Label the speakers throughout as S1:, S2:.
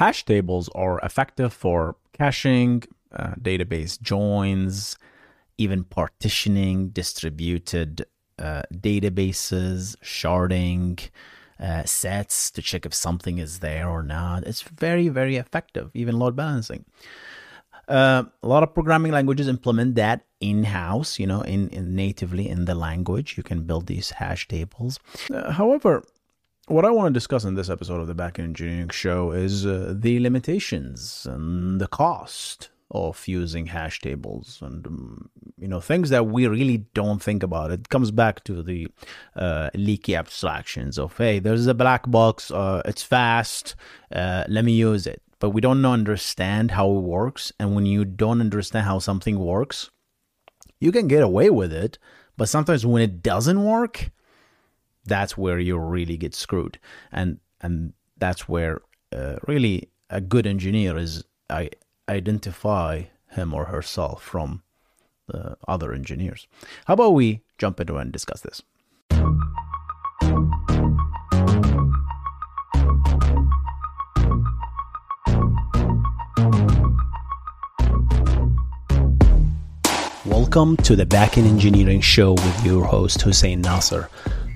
S1: Hash tables are effective for caching, uh, database joins, even partitioning distributed uh, databases, sharding, uh, sets to check if something is there or not. It's very, very effective, even load balancing. Uh, a lot of programming languages implement that in-house, you know, in, in natively in the language. You can build these hash tables. Uh, however, what I want to discuss in this episode of the Backend Engineering Show is uh, the limitations and the cost of using hash tables and um, you know things that we really don't think about. It comes back to the uh, leaky abstractions of hey there's a black box uh, it's fast uh, let me use it. But we don't understand how it works. And when you don't understand how something works you can get away with it. But sometimes when it doesn't work that's where you really get screwed and and that's where uh, really a good engineer is I identify him or herself from the other engineers. How about we jump into and discuss this? Welcome to the Backend Engineering Show with your host Hussein Nasser.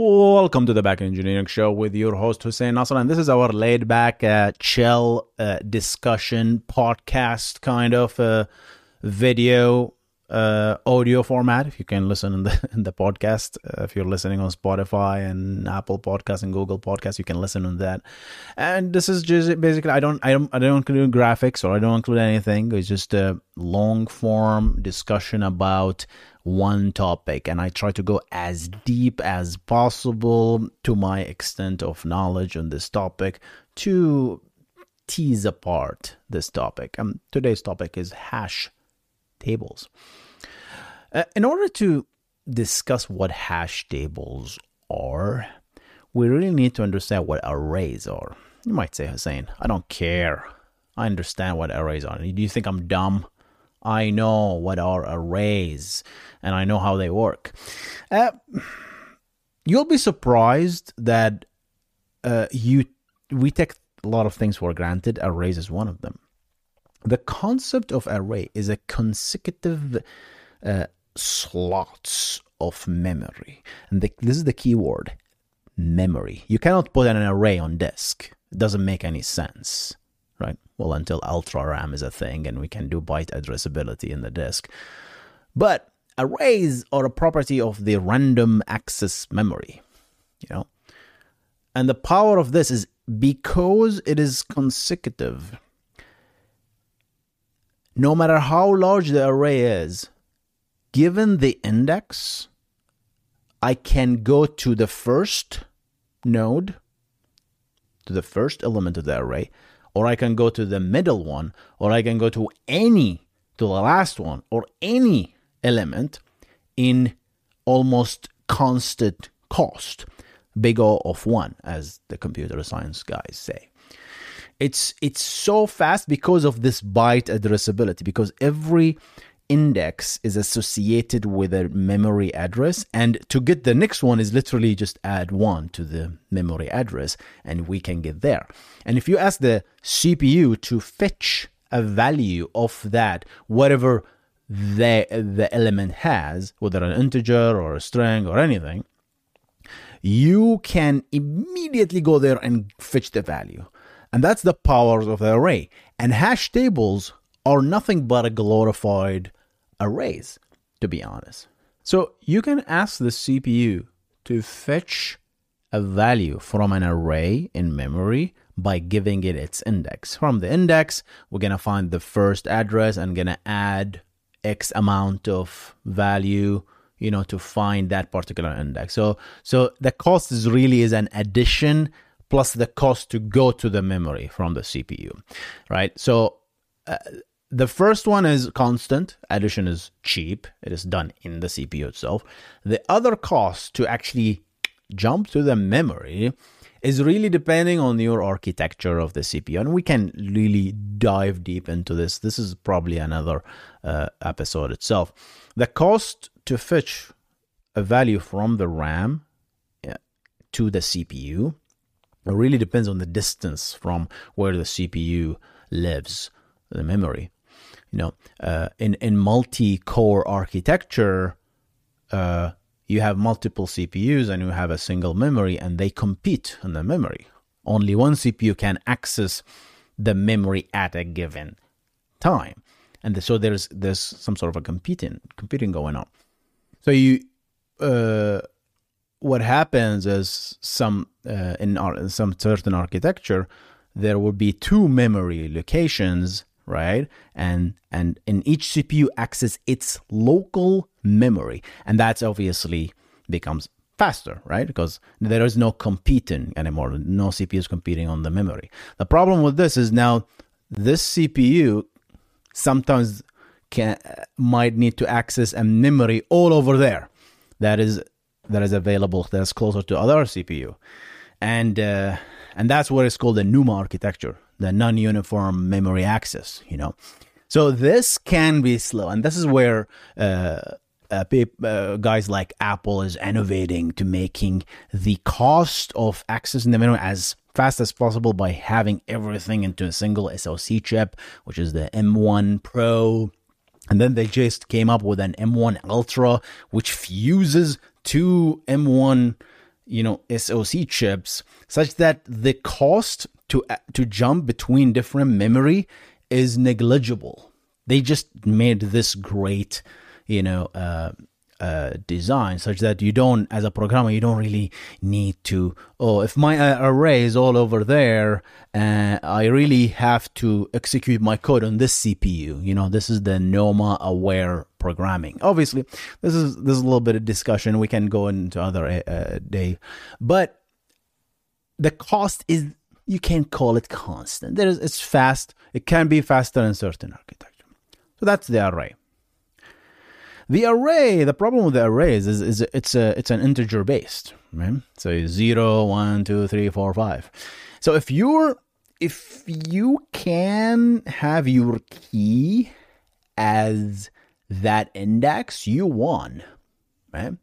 S1: Welcome to the Backend Engineering Show with your host Hussein Nasser, and this is our laid back, uh, chill uh, discussion podcast kind of uh, video uh, audio format. If you can listen in the in the podcast, uh, if you're listening on Spotify and Apple Podcasts and Google Podcasts, you can listen on that. And this is just basically I don't I don't I don't include graphics or I don't include anything. It's just a long form discussion about one topic and I try to go as deep as possible to my extent of knowledge on this topic to tease apart this topic. And um, today's topic is hash tables. Uh, in order to discuss what hash tables are, we really need to understand what arrays are. You might say, Hussein, I don't care. I understand what arrays are. Do you think I'm dumb? I know what are arrays and I know how they work. Uh, you'll be surprised that uh, you we take a lot of things for granted. Arrays is one of them. The concept of array is a consecutive uh, slots of memory, and the, this is the key word: memory. You cannot put an array on disk. It doesn't make any sense right? Well, until Ultra RAM is a thing and we can do byte addressability in the disk. But arrays are a property of the random access memory, you know? And the power of this is because it is consecutive. No matter how large the array is, given the index, I can go to the first node, to the first element of the array, or I can go to the middle one, or I can go to any, to the last one, or any element in almost constant cost, big O of one, as the computer science guys say. It's it's so fast because of this byte addressability, because every index is associated with a memory address and to get the next one is literally just add one to the memory address and we can get there and if you ask the cpu to fetch a value of that whatever the the element has whether an integer or a string or anything you can immediately go there and fetch the value. And that's the powers of the array. And hash tables are nothing but a glorified arrays, to be honest. So you can ask the CPU to fetch a value from an array in memory by giving it its index. From the index, we're going to find the first address and going to add X amount of value you know to find that particular index so so the cost is really is an addition plus the cost to go to the memory from the cpu right so uh, the first one is constant addition is cheap it is done in the cpu itself the other cost to actually jump to the memory is really depending on your architecture of the CPU. And we can really dive deep into this. This is probably another uh, episode itself. The cost to fetch a value from the RAM to the CPU it really depends on the distance from where the CPU lives, the memory. You know, uh, in in multi-core architecture, uh, you have multiple CPUs and you have a single memory, and they compete on the memory. Only one CPU can access the memory at a given time, and so there's there's some sort of a competing competing going on. So you, uh, what happens is some uh, in, in some certain architecture, there will be two memory locations, right? And and in each CPU access its local memory, and that's obviously becomes faster, right? Because there is no competing anymore. No CPU is competing on the memory. The problem with this is now this CPU sometimes can might need to access a memory all over there that is that is available that's closer to other CPU, and uh, and that's what is called the NUMA architecture, the non-uniform memory access. You know, so this can be slow, and this is where. Uh, uh, uh, guys like Apple is innovating to making the cost of accessing the memory as fast as possible by having everything into a single SoC chip, which is the M1 Pro and then they just came up with an M1 Ultra, which fuses two M1, you know, SoC chips, such that the cost to to jump between different memory is negligible. They just made this great, you know, uh, uh, design such that you don't, as a programmer, you don't really need to. Oh, if my uh, array is all over there, uh, I really have to execute my code on this CPU. You know, this is the NUMA aware programming. Obviously, this is this is a little bit of discussion. We can go into other uh, day, but the cost is you can't call it constant. There is it's fast. It can be faster in certain architecture. So that's the array. The array, the problem with the arrays is, is it's a it's an integer based, right? So zero, one, two, three, four, five. So if you're if you can have your key as that index, you won, right?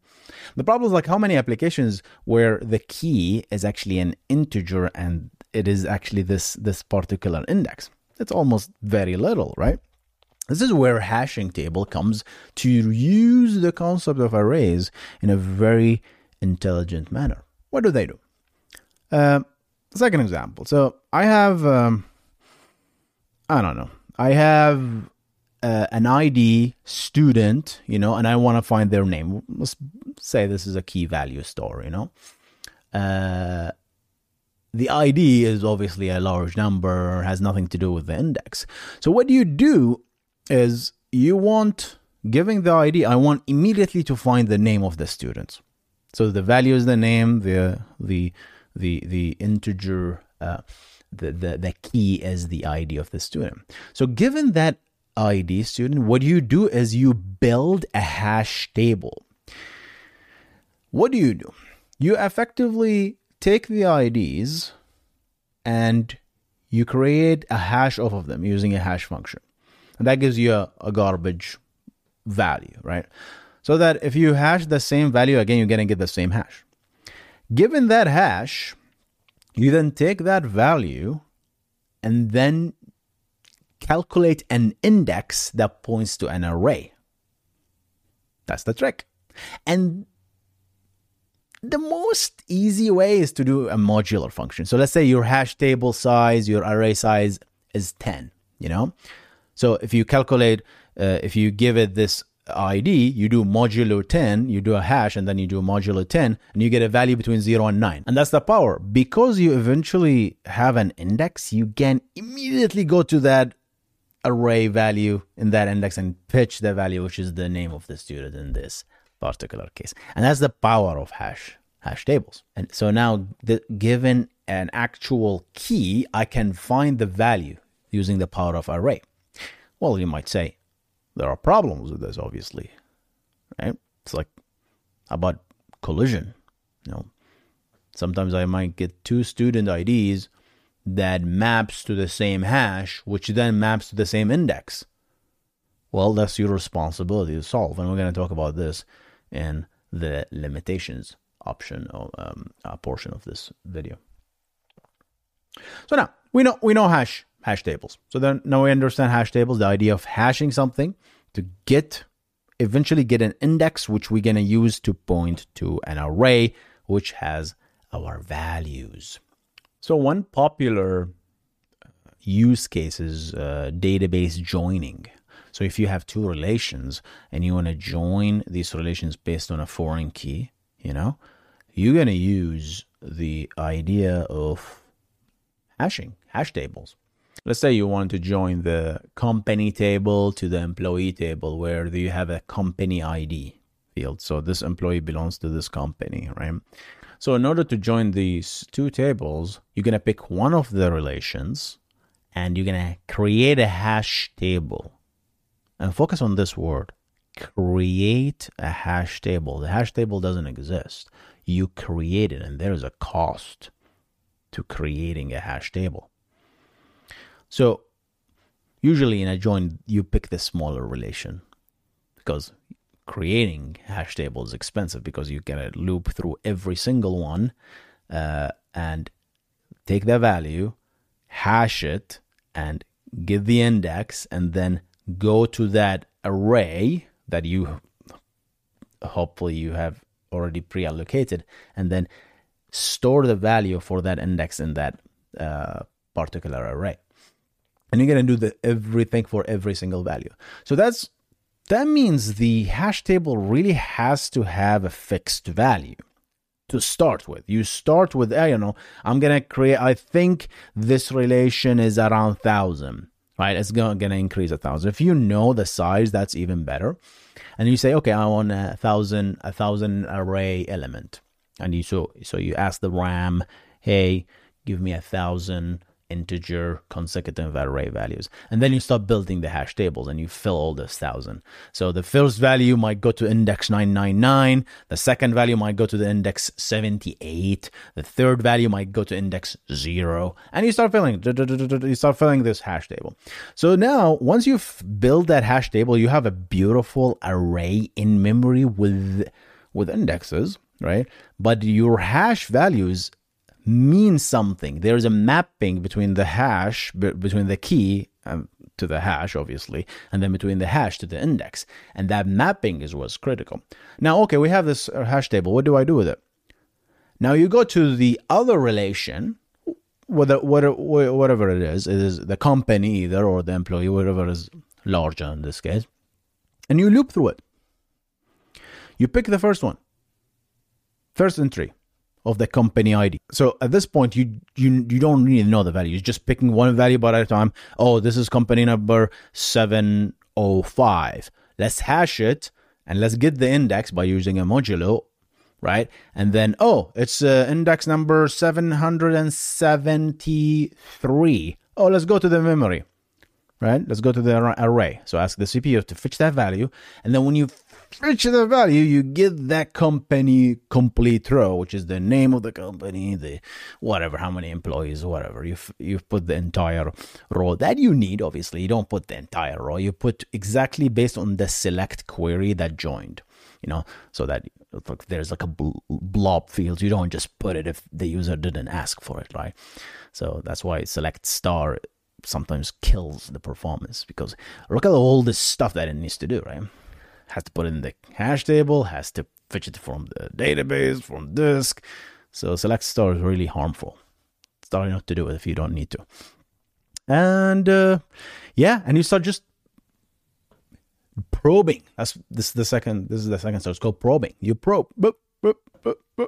S1: The problem is like how many applications where the key is actually an integer and it is actually this this particular index. It's almost very little, right? This is where hashing table comes to use the concept of arrays in a very intelligent manner. What do they do? Uh, second example. So I have, um, I don't know, I have uh, an ID student, you know, and I want to find their name. Let's say this is a key value store, you know. Uh, the ID is obviously a large number, has nothing to do with the index. So what do you do is you want giving the ID, I want immediately to find the name of the student. So the value is the name, the the the the integer, uh, the, the the key is the ID of the student. So given that ID student, what you do is you build a hash table. What do you do? You effectively take the IDs and you create a hash off of them using a hash function. And that gives you a, a garbage value, right? So that if you hash the same value again, you're going to get the same hash. Given that hash, you then take that value and then calculate an index that points to an array. That's the trick. And the most easy way is to do a modular function. So let's say your hash table size, your array size is 10, you know? So if you calculate, uh, if you give it this ID, you do modulo 10, you do a hash, and then you do modulo 10, and you get a value between 0 and 9. And that's the power. Because you eventually have an index, you can immediately go to that array value in that index and pitch the value, which is the name of the student in this particular case. And that's the power of hash hash tables. And so now, the, given an actual key, I can find the value using the power of array. Well, you might say there are problems with this, obviously, right? It's like about collision. You know, sometimes I might get two student IDs that maps to the same hash, which then maps to the same index. Well, that's your responsibility to solve, and we're going to talk about this in the limitations option or um, uh, portion of this video. So now we know we know hash hash tables. So then now we understand hash tables, the idea of hashing something to get eventually get an index which we're going to use to point to an array which has our values. So one popular uh, use case is uh, database joining. So if you have two relations and you want to join these relations based on a foreign key, you know, you're going to use the idea of hashing, hash tables. Let's say you want to join the company table to the employee table where you have a company ID field. So this employee belongs to this company, right? So in order to join these two tables, you're going to pick one of the relations and you're going to create a hash table. And focus on this word create a hash table. The hash table doesn't exist. You create it, and there's a cost to creating a hash table. So, usually in a join, you pick the smaller relation because creating hash table is expensive because you gotta loop through every single one uh, and take the value, hash it, and get the index, and then go to that array that you hopefully you have already pre-allocated, and then store the value for that index in that uh, particular array. And you're gonna do the everything for every single value. So that's that means the hash table really has to have a fixed value to start with. You start with, eh, I don't know, I'm going to create, I think this relation is around 1,000, right? It's going to increase a 1,000. If you know the size, that's even better. And you say, okay, I want a 1,000, a 1,000 array element. And you, so, so you ask the RAM, hey, give me a 1,000 integer consecutive array values. And then you start building the hash tables and you fill all this thousand. So the first value might go to index 999. The second value might go to the index 78. The third value might go to index zero. And you start filling, you start filling this hash table. So now once you've built that hash table, you have a beautiful array in memory with, with indexes, right? But your hash values means something. There's a mapping between the hash, between the key um, to the hash, obviously, and then between the hash to the index. And that mapping is what's critical. Now, okay, we have this uh, hash table. What do I do with it? Now you go to the other relation, whether, whatever it is, it is the company either or the employee, whatever is larger in this case, and you loop through it. You pick the first one, first entry of the company ID. So at this point, you you you don't really know the value. You're just picking one value at a time. Oh, this is company number seven oh five. Let's hash it and let's get the index by using a modulo, right? And then oh, it's uh, index number seven hundred and seventy three. Oh, let's go to the memory. Right, let's go to the array. So ask the CPU to fetch that value, and then when you fetch the value, you get that company complete row, which is the name of the company, the whatever, how many employees, whatever. You've, you've put the entire row that you need. Obviously, you don't put the entire row. You put exactly based on the select query that joined. You know, so that there's like a blob field. You don't just put it if the user didn't ask for it, right? So that's why select star sometimes kills the performance because look at all this stuff that it needs to do, right? has to put in the hash table, has to fetch it from the database, from disk. So select star is really harmful. Starting not to do it if you don't need to. And uh, yeah, and you start just probing. That's this is the second. This is the second star. It's called probing. You probe, boop, boop, boop,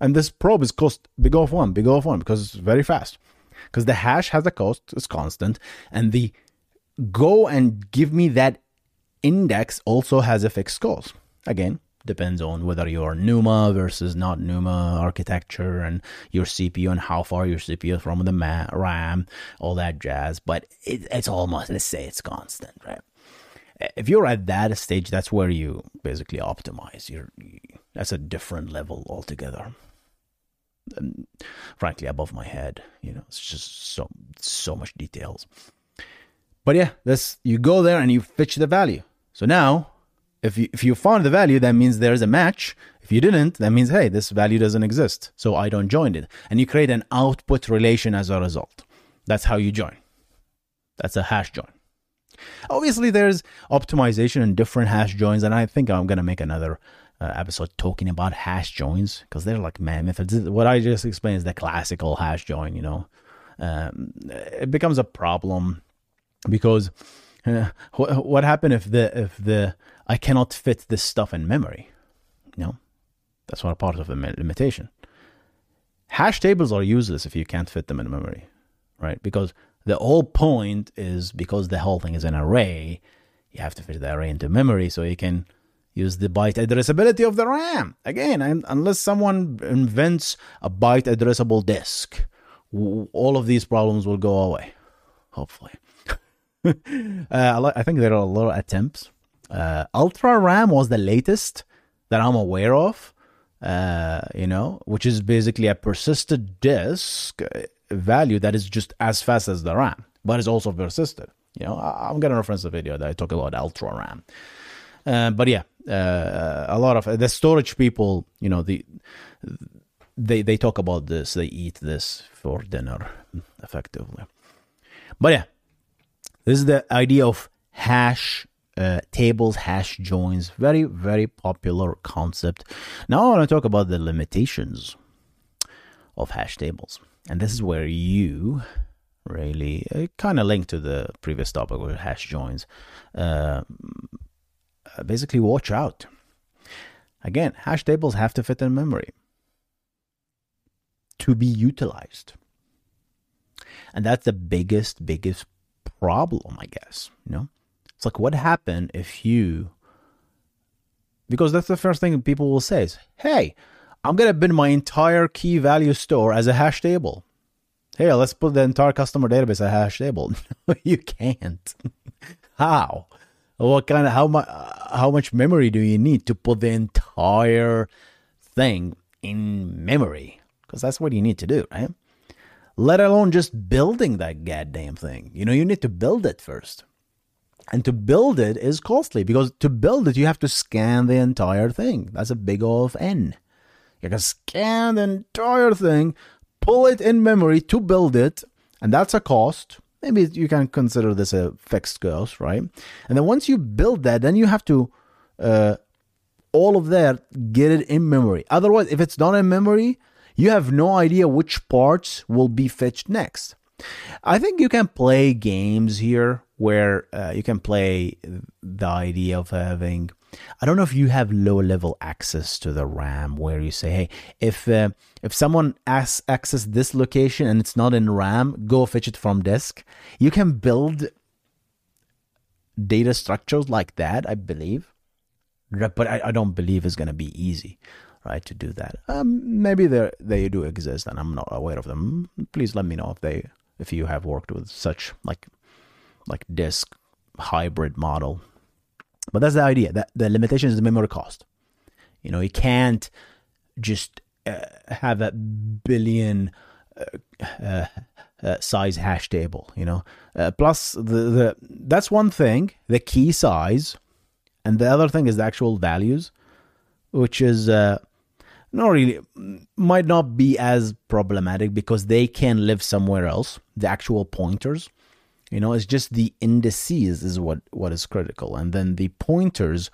S1: and this probe is cost big of one, big of one because it's very fast. Because the hash has a cost, it's constant, and the go and give me that index also has a fixed cost. Again, depends on whether you're NUMA versus not NUMA architecture and your CPU and how far your CPU is from the RAM, all that jazz. But it, it's almost, let's say it's constant, right? If you're at that stage, that's where you basically optimize. You're, that's a different level altogether. And frankly, above my head, you know, it's just so so much details. But yeah, this you go there and you fetch the value. So now if you if you found the value, that means there's a match. If you didn't, that means hey, this value doesn't exist, so I don't join it. And you create an output relation as a result. That's how you join. That's a hash join. Obviously, there's optimization in different hash joins, and I think I'm gonna make another uh, episode talking about hash joins because they're like man methods. What I just explained is the classical hash join. You know, um, it becomes a problem because uh, what, what happened if the if the I cannot fit this stuff in memory. You know, that's one part of the limitation. Hash tables are useless if you can't fit them in memory, right? Because the whole point is because the whole thing is an array, you have to fit the array into memory so you can use the byte addressability of the RAM. Again, unless someone invents a byte addressable disk, all of these problems will go away, hopefully. uh, I think there are a lot of attempts uh, Ultra RAM was the latest that I'm aware of, uh, you know, which is basically a persisted disk uh, value that is just as fast as the RAM, but is also persisted. You know, I, am going to reference the video that I talk about Ultra RAM. Uh, but yeah, uh, a lot of the storage people, you know, the they they talk about this, they eat this for dinner, effectively. But yeah, this is the idea of hash uh, tables, hash joins, very, very popular concept. Now I want to talk about the limitations of hash tables. And this is where you really uh, kind of link to the previous topic with hash joins. Uh, Uh, basically, watch out. Again, hash tables have to fit in memory to be utilized. And that's the biggest, biggest problem, I guess. You know, it's like, what happened if you, because that's the first thing people will say is, hey, I'm going to build my entire key value store as a hash table. Hey, let's put the entire customer database as a hash table. you can't. how? What kind of how much how much memory do you need to put the entire thing in memory? Because that's what you need to do, right? Let alone just building that goddamn thing. You know, you need to build it first. And to build it is costly because to build it, you have to scan the entire thing. That's a big O of N. You can scan the entire thing, pull it in memory to build it, and that's a cost. Maybe you can consider this a fixed cost, right? And then once you build that, then you have to uh, all of that get it in memory. Otherwise, if it's not in memory, you have no idea which parts will be fetched next. I think you can play games here where uh, you can play the idea of having I don't know if you have low level access to the RAM where you say, hey, if uh, if someone asks access this location and it's not in RAM, go fetch it from disk. You can build data structures like that, I believe, but I, I don't believe it's going to be easy, right, to do that. Um, maybe they they do exist and I'm not aware of them. Please let me know if they if you have worked with such like like disk hybrid model. But that's the idea. That the limitation is the memory cost. You know, you can't just uh, have a billion uh, uh, uh size hash table. You know, uh, plus the the that's one thing. The key size, and the other thing is the actual values, which is uh, not really might not be as problematic because they can live somewhere else. The actual pointers you know, it's just the indices is what what is critical, and then the pointers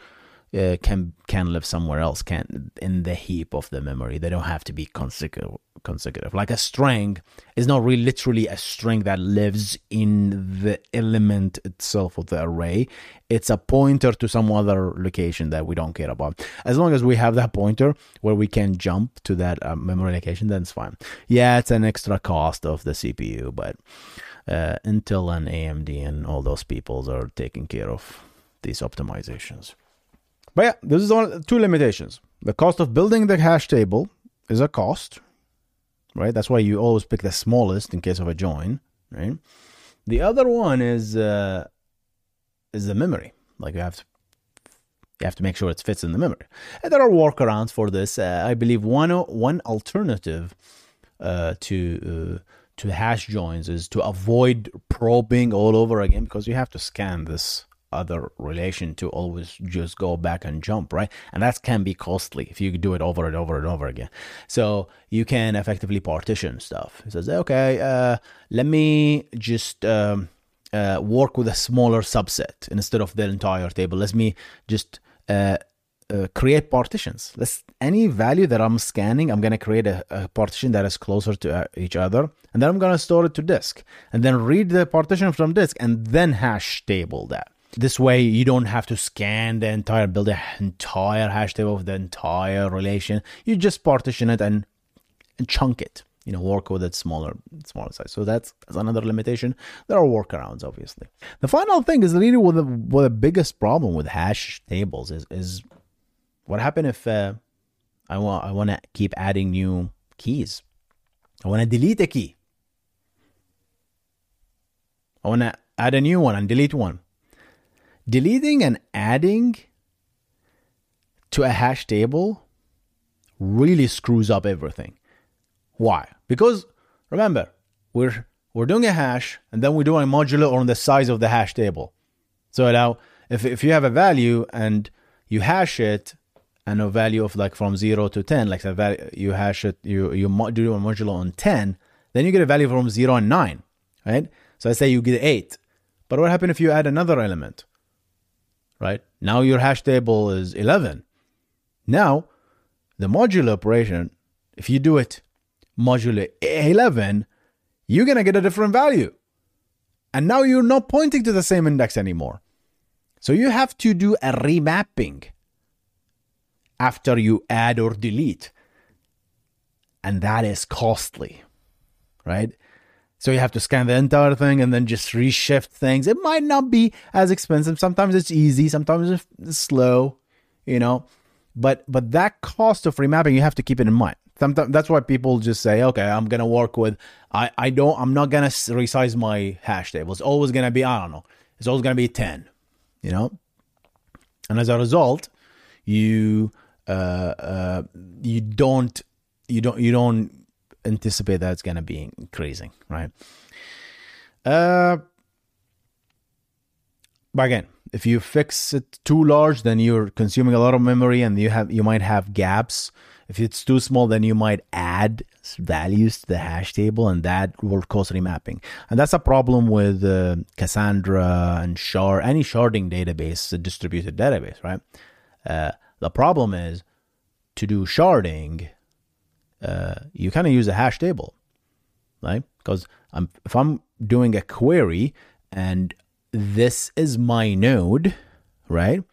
S1: uh, can can live somewhere else, can in the heap of the memory. They don't have to be consecutive. Consecutive, like a string, is not really literally a string that lives in the element itself of the array. It's a pointer to some other location that we don't care about. As long as we have that pointer where we can jump to that uh, memory location, then it's fine. Yeah, it's an extra cost of the CPU, but uh, Intel and AMD and all those peoples are taking care of these optimizations. But yeah, this is all, two limitations. The cost of building the hash table is a cost, right? That's why you always pick the smallest in case of a join, right? The other one is uh, is the memory. Like you have to you have to make sure it fits in the memory. And there are workarounds for this. Uh, I believe one one alternative uh, to uh, to hash joins is to avoid probing all over again because you have to scan this other relation to always just go back and jump, right? And that can be costly if you do it over and over and over again. So you can effectively partition stuff. It says, okay, uh, let me just um, uh, work with a smaller subset instead of the entire table. Let me just uh, uh, create partitions. Let's any value that I'm scanning, I'm gonna create a, a partition that is closer to uh, each other, and then I'm gonna store it to disk, and then read the partition from disk, and then hash table that. This way, you don't have to scan the entire, build the entire hash table of the entire relation. You just partition it and, and chunk it. You know, work with it smaller, smaller size. So that's, that's another limitation. There are workarounds, obviously. The final thing is really what the, what the biggest problem with hash tables is is what happened if uh, I want I want to keep adding new keys. I want to delete a key. I want to add a new one and delete one deleting and adding to a hash table really screws up everything. Why? Because remember, we're we're doing a hash and then we're doing a modulo on the size of the hash table. So now if if you have a value and you hash it and a value of like from 0 to 10 like a value you hash it you you do a modulo on 10 then you get a value from 0 and 9 right so I say you get 8 but what happens if you add another element right? Now your hash table is 11. Now, the modulo operation, if you do it modulo 11, you're going to get a different value. And now you're not pointing to the same index anymore. So you have to do a remapping after you add or delete. And that is costly, right? So you have to scan the entire thing and then just reshift things. It might not be as expensive. Sometimes it's easy, sometimes it's slow, you know. But but that cost of remapping, you have to keep it in mind. Sometimes that's why people just say, okay, I'm gonna work with I, I don't I'm not gonna resize my hash table. It's always gonna be, I don't know, it's always gonna be 10, you know? And as a result, you uh uh you don't you don't you don't anticipate that it's to be increasing, right? Uh, but again, if you fix it too large, then you're consuming a lot of memory, and you have you might have gaps. If it's too small, then you might add values to the hash table, and that will cause remapping. And that's a problem with uh, Cassandra and Shard, any sharding database, a distributed database, right? Uh, the problem is to do sharding, uh, you kind of use a hash table, right? Because I'm, if I'm doing a query and this is my node, right?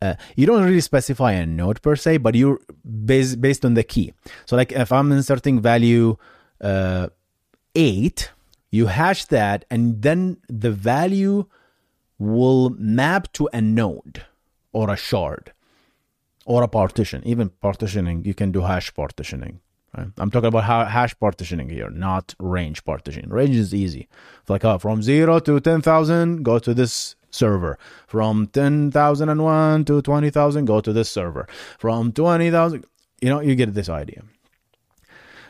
S1: Uh, you don't really specify a node per se, but you're based based on the key. So, like if I'm inserting value uh, eight, you hash that, and then the value will map to a node or a shard or a partition. Even partitioning, you can do hash partitioning. Right? I'm talking about hash partitioning here, not range partitioning. Range is easy. It's like uh, from zero to ten thousand, go to this server. From ten thousand and one to twenty thousand, go to this server. From twenty thousand, you know, you get this idea.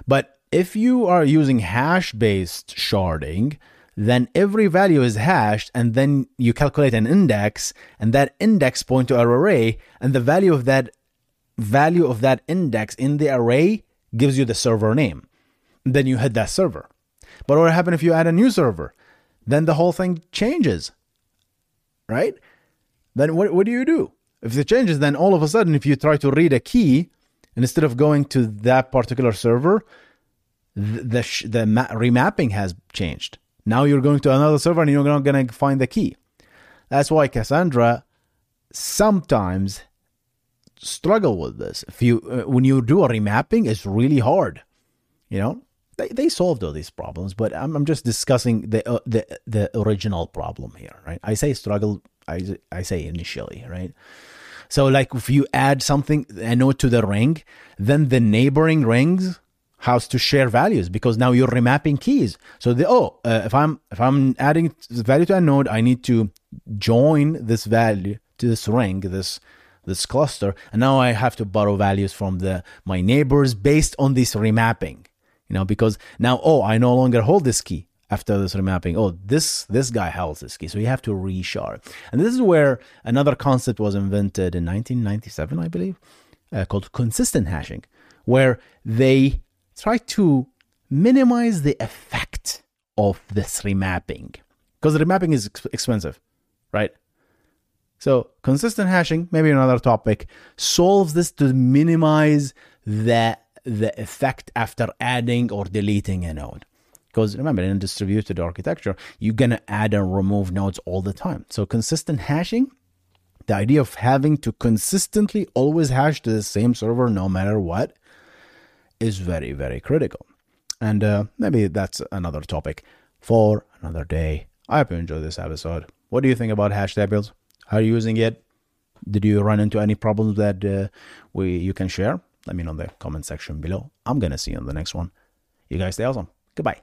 S1: But if you are using hash-based sharding, then every value is hashed and then you calculate an index and that index point to an array and the value of that value of that index in the array gives you the server name. Then you hit that server. But what happens if you add a new server? Then the whole thing changes, right? Then what, what do you do? If it changes, then all of a sudden, if you try to read a key, instead of going to that particular server, the the, the ma- remapping has changed. Now you're going to another server and you're not going to find the key. That's why Cassandra sometimes struggle with this. If you uh, when you do a remapping, it's really hard. You know, they they solved all these problems, but I'm I'm just discussing the uh, the the original problem here, right? I say struggle, I I say initially, right? So like if you add something a node to the ring, then the neighboring rings has to share values because now you're remapping keys. So the oh, uh, if I'm if I'm adding value to a node, I need to join this value to this ring, this this cluster, and now I have to borrow values from the my neighbors based on this remapping. You know, because now oh, I no longer hold this key after this remapping. Oh, this this guy holds this key, so you have to reshard. And this is where another concept was invented in 1997, I believe, uh, called consistent hashing, where they try to minimize the effect of this remapping because remapping is ex- expensive, right? So consistent hashing, maybe another topic, solves this to minimize the the effect after adding or deleting a node. Because remember, in a distributed architecture, you're gonna add and remove nodes all the time. So consistent hashing, the idea of having to consistently always hash to the same server no matter what, is very, very critical. And uh, maybe that's another topic for another day. I hope you enjoyed this episode. What do you think about hash tables? How are you using it? Did you run into any problems that uh, we you can share? Let me know in the comment section below. I'm gonna see you in the next one. You guys stay awesome. Goodbye.